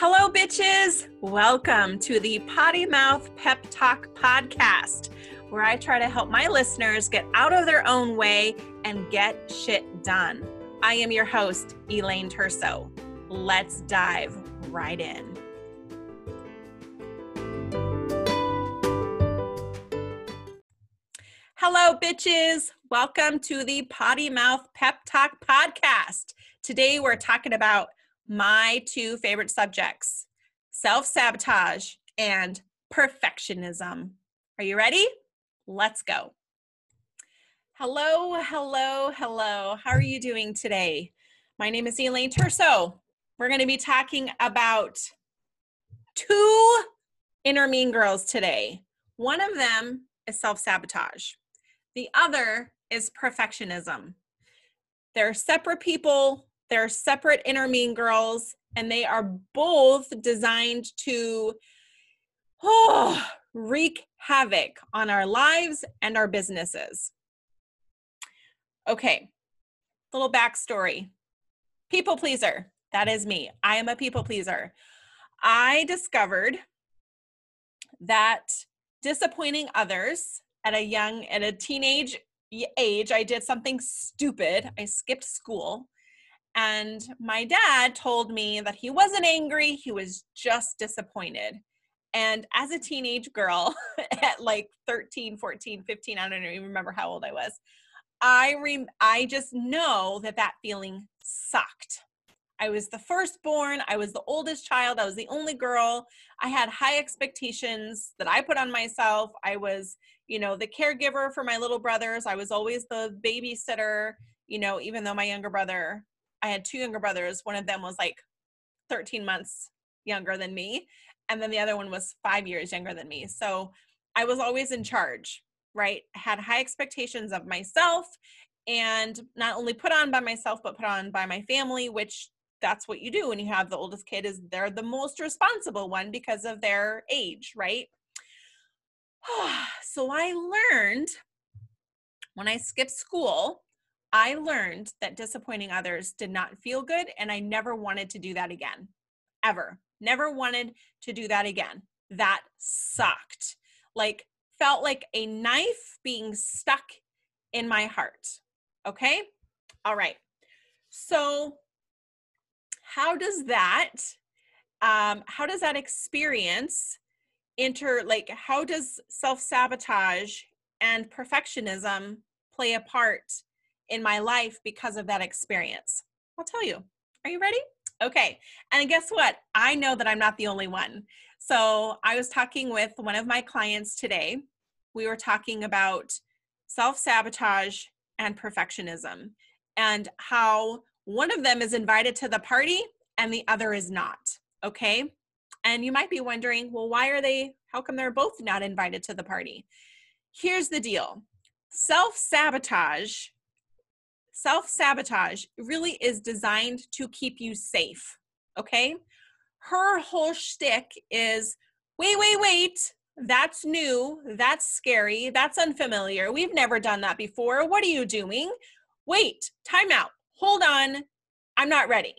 Hello, bitches. Welcome to the Potty Mouth Pep Talk podcast, where I try to help my listeners get out of their own way and get shit done. I am your host, Elaine Terso. Let's dive right in. Hello, bitches. Welcome to the Potty Mouth Pep Talk podcast. Today, we're talking about my two favorite subjects self sabotage and perfectionism. Are you ready? Let's go. Hello, hello, hello. How are you doing today? My name is Elaine Terso. We're going to be talking about two inner mean girls today. One of them is self sabotage, the other is perfectionism. They're separate people, they're separate inner mean girls, and they are both designed to oh, wreak havoc on our lives and our businesses. Okay, little backstory people pleaser. That is me. I am a people pleaser. I discovered that disappointing others at a young, at a teenage age, I did something stupid. I skipped school and my dad told me that he wasn't angry, he was just disappointed. And as a teenage girl at like 13, 14, 15, I don't even remember how old I was, I rem- I just know that that feeling sucked. I was the firstborn, I was the oldest child, I was the only girl. I had high expectations that I put on myself. I was, you know, the caregiver for my little brothers. I was always the babysitter, you know, even though my younger brother I had two younger brothers. One of them was like 13 months younger than me, and then the other one was five years younger than me. So I was always in charge, right? Had high expectations of myself and not only put on by myself, but put on by my family, which that's what you do when you have the oldest kid is they're the most responsible one because of their age, right? so I learned when I skipped school I learned that disappointing others did not feel good, and I never wanted to do that again. Ever. Never wanted to do that again. That sucked. Like, felt like a knife being stuck in my heart. Okay? All right. So, how does that, um, how does that experience enter, like, how does self sabotage and perfectionism play a part in my life because of that experience? I'll tell you. Are you ready? Okay. And guess what? I know that I'm not the only one. So I was talking with one of my clients today. We were talking about self sabotage and perfectionism and how one of them is invited to the party and the other is not. Okay. And you might be wondering, well, why are they, how come they're both not invited to the party? Here's the deal self sabotage self sabotage really is designed to keep you safe. Okay. Her whole shtick is wait, wait, wait. That's new. That's scary. That's unfamiliar. We've never done that before. What are you doing? Wait, time out. Hold on. I'm not ready.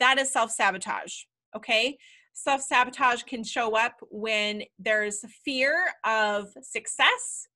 That is self sabotage. Okay. Self sabotage can show up when there's fear of success.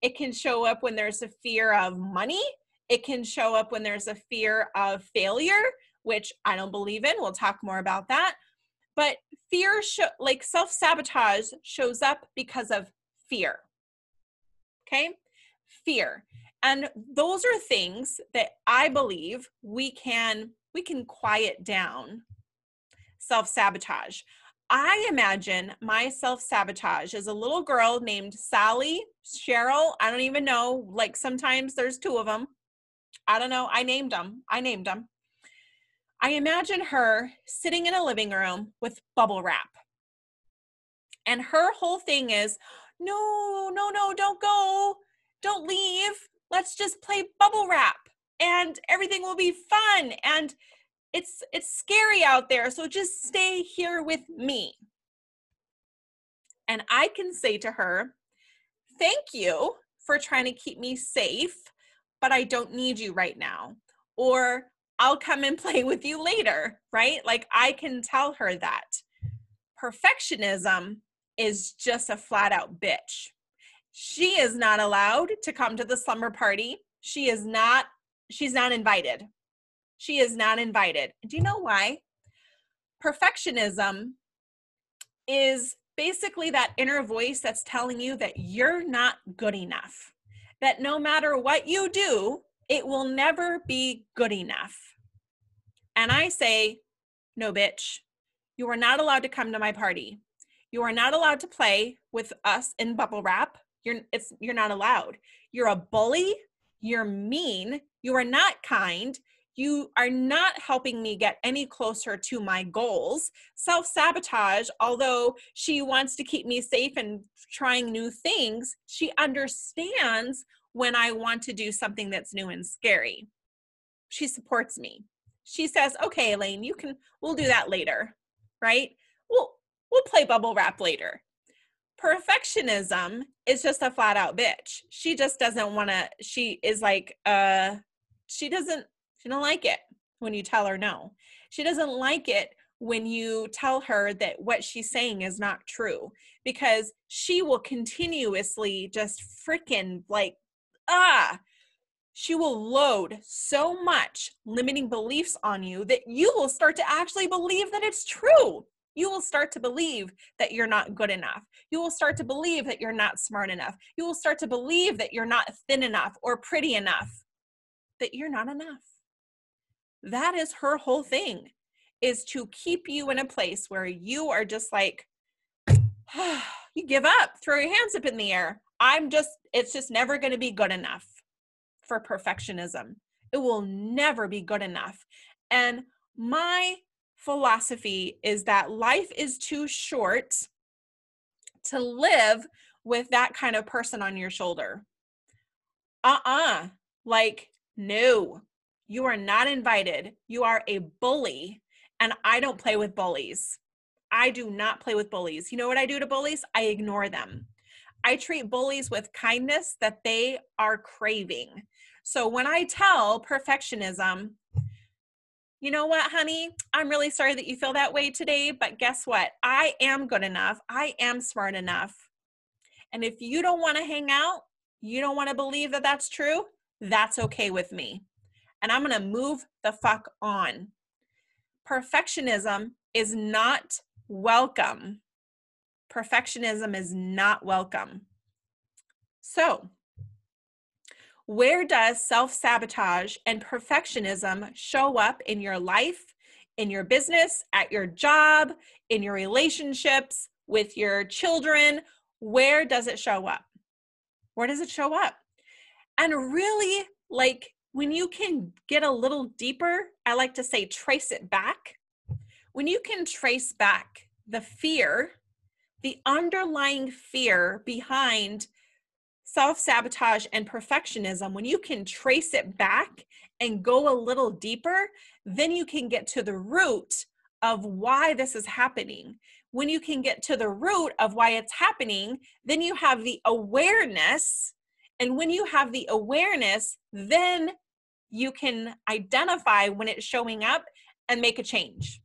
It can show up when there's a fear of money. It can show up when there's a fear of failure, which I don't believe in. We'll talk more about that. But fear, sh- like self sabotage, shows up because of fear. Okay? Fear. And those are things that I believe we can we can quiet down self sabotage. I imagine my self sabotage as a little girl named Sally, Cheryl, I don't even know, like sometimes there's two of them. I don't know. I named them. I named them. I imagine her sitting in a living room with bubble wrap. And her whole thing is no, no, no, don't go. Don't leave. Let's just play bubble wrap and everything will be fun. And it's it's scary out there, so just stay here with me. And I can say to her, "Thank you for trying to keep me safe but I don't need you right now. Or I'll come and play with you later, right? Like I can tell her that. Perfectionism is just a flat out bitch. She is not allowed to come to the slumber party. She is not, she's not invited. She is not invited. Do you know why? Perfectionism is basically that inner voice that's telling you that you're not good enough, that no matter what you do, it will never be good enough. And I say, no, bitch, you are not allowed to come to my party. You are not allowed to play with us in bubble wrap. You're it's you're not allowed. You're a bully, you're mean, you are not kind, you are not helping me get any closer to my goals. Self sabotage, although she wants to keep me safe and trying new things, she understands when I want to do something that's new and scary. She supports me. She says, "Okay, Elaine, you can we'll do that later." Right? We'll we'll play bubble wrap later. Perfectionism is just a flat out bitch. She just doesn't want to she is like uh she doesn't she don't like it when you tell her no. She doesn't like it when you tell her that what she's saying is not true because she will continuously just freaking like ah she will load so much limiting beliefs on you that you will start to actually believe that it's true. You will start to believe that you're not good enough. You will start to believe that you're not smart enough. You will start to believe that you're not thin enough or pretty enough, that you're not enough. That is her whole thing is to keep you in a place where you are just like you give up, throw your hands up in the air. I'm just it's just never going to be good enough for perfectionism. It will never be good enough. And my philosophy is that life is too short to live with that kind of person on your shoulder. Uh uh-uh. uh Like, no, you are not invited. You are a bully, and I don't play with bullies. I do not play with bullies. You know what I do to bullies? I ignore them. I treat bullies with kindness that they are craving. So when I tell perfectionism, you know what, honey? I'm really sorry that you feel that way today, but guess what? I am good enough. I am smart enough. And if you don't want to hang out, you don't want to believe that that's true, that's okay with me and I'm going to move the fuck on. Perfectionism is not welcome. Perfectionism is not welcome. So, where does self sabotage and perfectionism show up in your life, in your business, at your job, in your relationships, with your children? Where does it show up? Where does it show up? And really, like, when you can get a little deeper, I like to say trace it back. When you can trace back the fear, the underlying fear behind self sabotage and perfectionism, when you can trace it back and go a little deeper, then you can get to the root of why this is happening. When you can get to the root of why it's happening, then you have the awareness and when you have the awareness, then you can identify when it's showing up and make a change.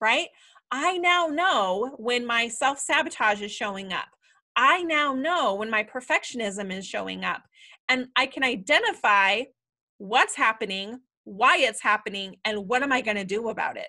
Right? I now know when my self sabotage is showing up. I now know when my perfectionism is showing up. And I can identify what's happening, why it's happening, and what am I going to do about it.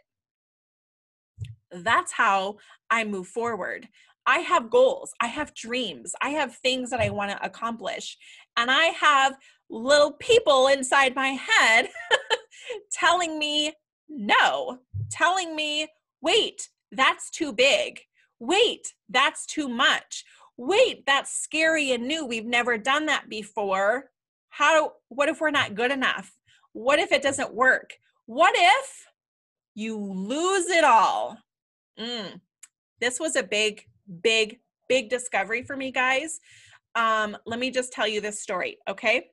That's how I move forward. I have goals, I have dreams, I have things that I want to accomplish, and I have little people inside my head telling me no, telling me, wait, that's too big. Wait, that's too much. Wait, that's scary and new. We've never done that before. How, what if we're not good enough? What if it doesn't work? What if you lose it all? Mm. This was a big big, big discovery for me, guys. Um, let me just tell you this story, okay?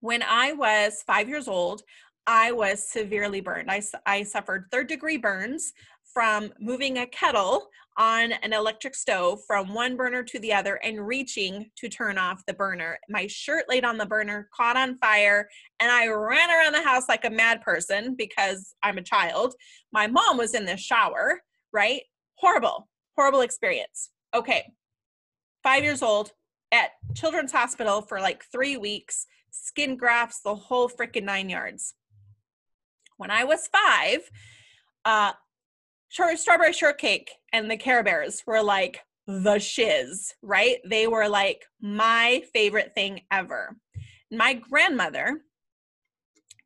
When I was five years old, I was severely burned. I, I suffered third degree burns from moving a kettle on an electric stove from one burner to the other and reaching to turn off the burner. My shirt laid on the burner, caught on fire, and I ran around the house like a mad person because I'm a child. My mom was in the shower, right? Horrible, horrible experience. Okay. Five years old at Children's Hospital for like three weeks, skin grafts, the whole freaking nine yards. When I was five, uh, strawberry shortcake and the Care Bears were like the shiz, right? They were like my favorite thing ever. My grandmother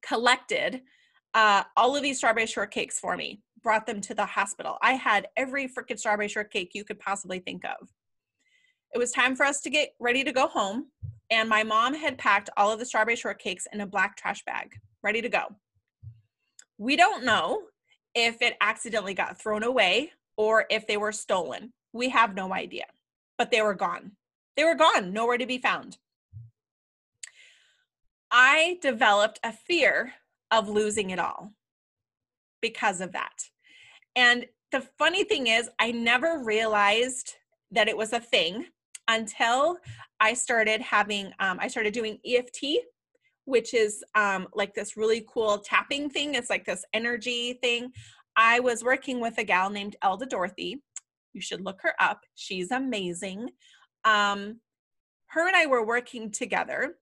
collected uh, all of these strawberry shortcakes for me, brought them to the hospital. I had every freaking strawberry shortcake you could possibly think of. It was time for us to get ready to go home, and my mom had packed all of the strawberry shortcakes in a black trash bag, ready to go. We don't know if it accidentally got thrown away or if they were stolen. We have no idea, but they were gone. They were gone, nowhere to be found. I developed a fear of losing it all because of that. And the funny thing is, I never realized that it was a thing until I started having, um, I started doing EFT, which is um, like this really cool tapping thing. It's like this energy thing. I was working with a gal named Elda Dorothy. You should look her up. She's amazing. Um, her and I were working together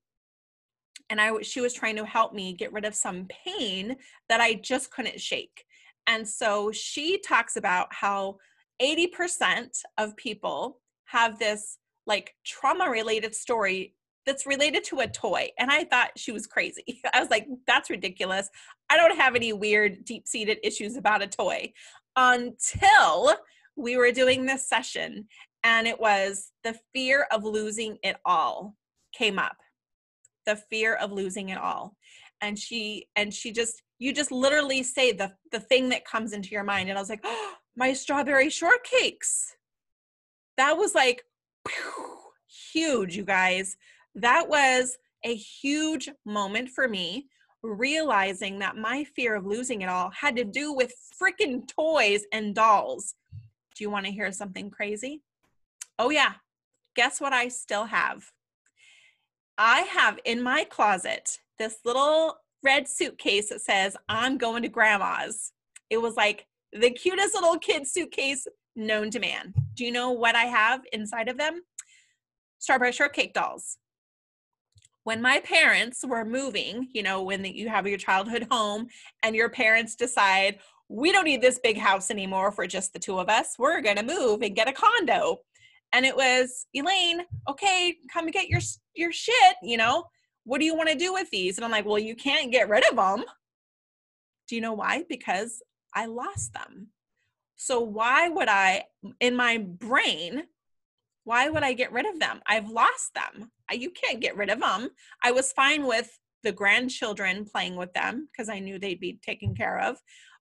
and I she was trying to help me get rid of some pain that I just couldn't shake. And so she talks about how 80% of people have this like trauma related story that's related to a toy. And I thought she was crazy. I was like, that's ridiculous. I don't have any weird, deep seated issues about a toy until we were doing this session and it was the fear of losing it all came up the fear of losing it all and she and she just you just literally say the the thing that comes into your mind. And i was like oh, my strawberry shortcakes. That was like huge you guys. That was a huge moment for me realizing that my fear of losing it all had to do with freaking toys and dolls. Do you want to hear something crazy? Oh yeah. Guess what i still have? I have in my closet this little red suitcase that says, I'm going to grandma's. It was like the cutest little kid suitcase known to man. Do you know what I have inside of them? Strawberry shortcake dolls. When my parents were moving, you know, when the, you have your childhood home and your parents decide, we don't need this big house anymore for just the two of us, we're going to move and get a condo and it was elaine okay come get your your shit you know what do you want to do with these? And i'm like well you can't get rid of them do you know why? Because i lost them. So why would i in my brain why would i get rid of them? I've lost them. You can't get rid of them i was fine with the grandchildren playing with them because i knew they'd be taken care of.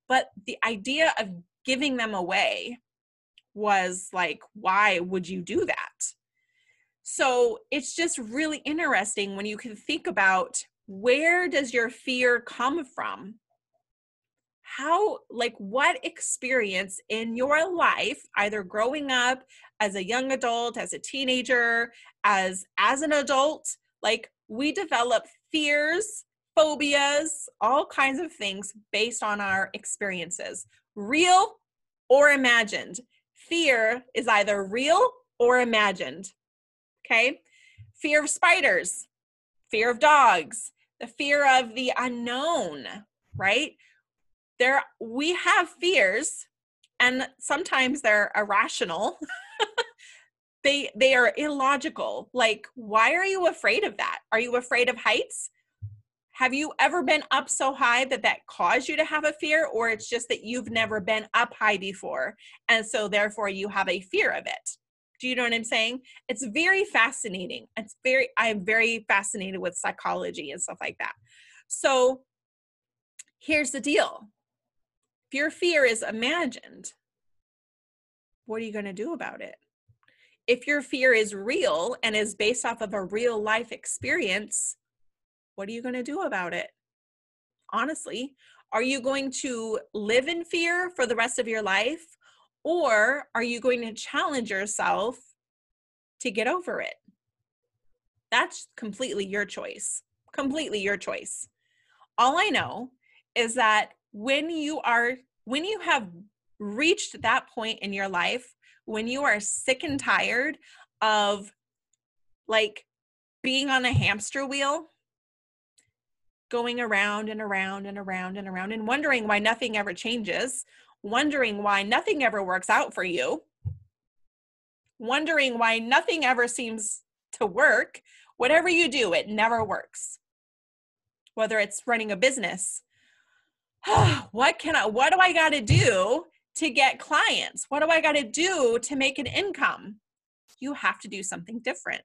But the idea of giving them away was like, why would you do that? So it's just really interesting when you can think about where does your fear come from? How, like, what experience in your life, either growing up as a young adult, as a teenager, as as an adult, like we develop fears, phobias, all kinds of things based on our experiences, real or imagined fear is either real or imagined. Okay? Fear of spiders, fear of dogs, the fear of the unknown, right? There we have fears and sometimes they're irrational. they they are illogical. Like why are you afraid of that? Are you afraid of heights? have you ever been up so high that that caused you to have a fear or it's just that you've never been up high before and so therefore you have a fear of it do you know what i'm saying? It's very fascinating. It's very i'm very fascinated with psychology and stuff like that. So here's the deal. If your fear is imagined what are you going to do about it? If your fear is real and is based off of a real life experience what are you going to do about it? Honestly, are you going to live in fear for the rest of your life? Or are you going to challenge yourself to get over it? That's completely your choice. Completely your choice. All I know is that when you are, when you have reached that point in your life when you are sick and tired of like being on a hamster wheel going around and around and around and around and wondering why nothing ever changes, wondering why nothing ever works out for you, wondering why nothing ever seems to work. Whatever you do, it never works. Whether it's running a business, what can I what do I got to do to get clients? What do I got to do to make an income? You have to do something different.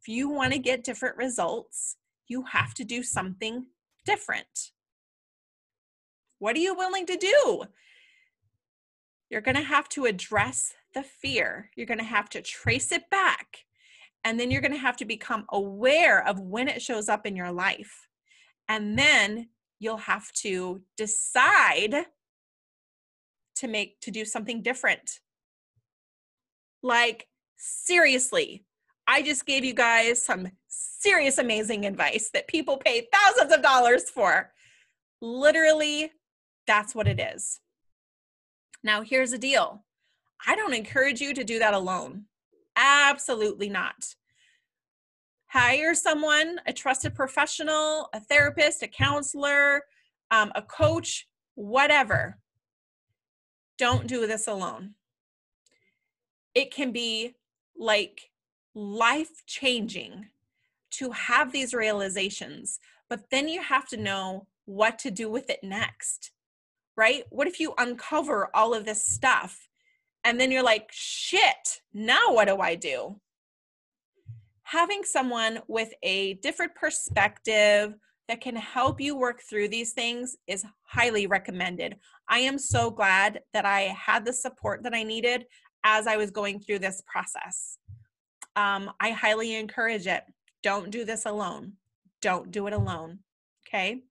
If you want to get different results, you have to do something different. What are you willing to do? You're going to have to address the fear. You're going to have to trace it back. And then you're going to have to become aware of when it shows up in your life. And then you'll have to decide to make to do something different. Like seriously, I just gave you guys some serious, amazing advice that people pay thousands of dollars for. Literally, that's what it is. Now, here's the deal I don't encourage you to do that alone. Absolutely not. Hire someone, a trusted professional, a therapist, a counselor, um, a coach, whatever. Don't do this alone. It can be like life changing to have these realizations, but then you have to know what to do with it next, right? What if you uncover all of this stuff and then you're like, shit, now what do I do? Having someone with a different perspective that can help you work through these things is highly recommended. I am so glad that I had the support that I needed as I was going through this process. Um, I highly encourage it. Don't do this alone. Don't do it alone. Okay.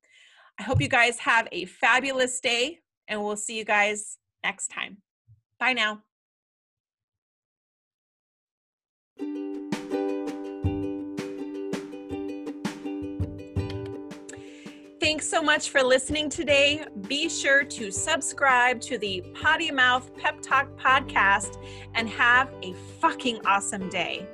I hope you guys have a fabulous day, and we'll see you guys next time. Bye now. Thanks so much for listening today. Be sure to subscribe to the Potty Mouth Pep Talk podcast and have a fucking awesome day.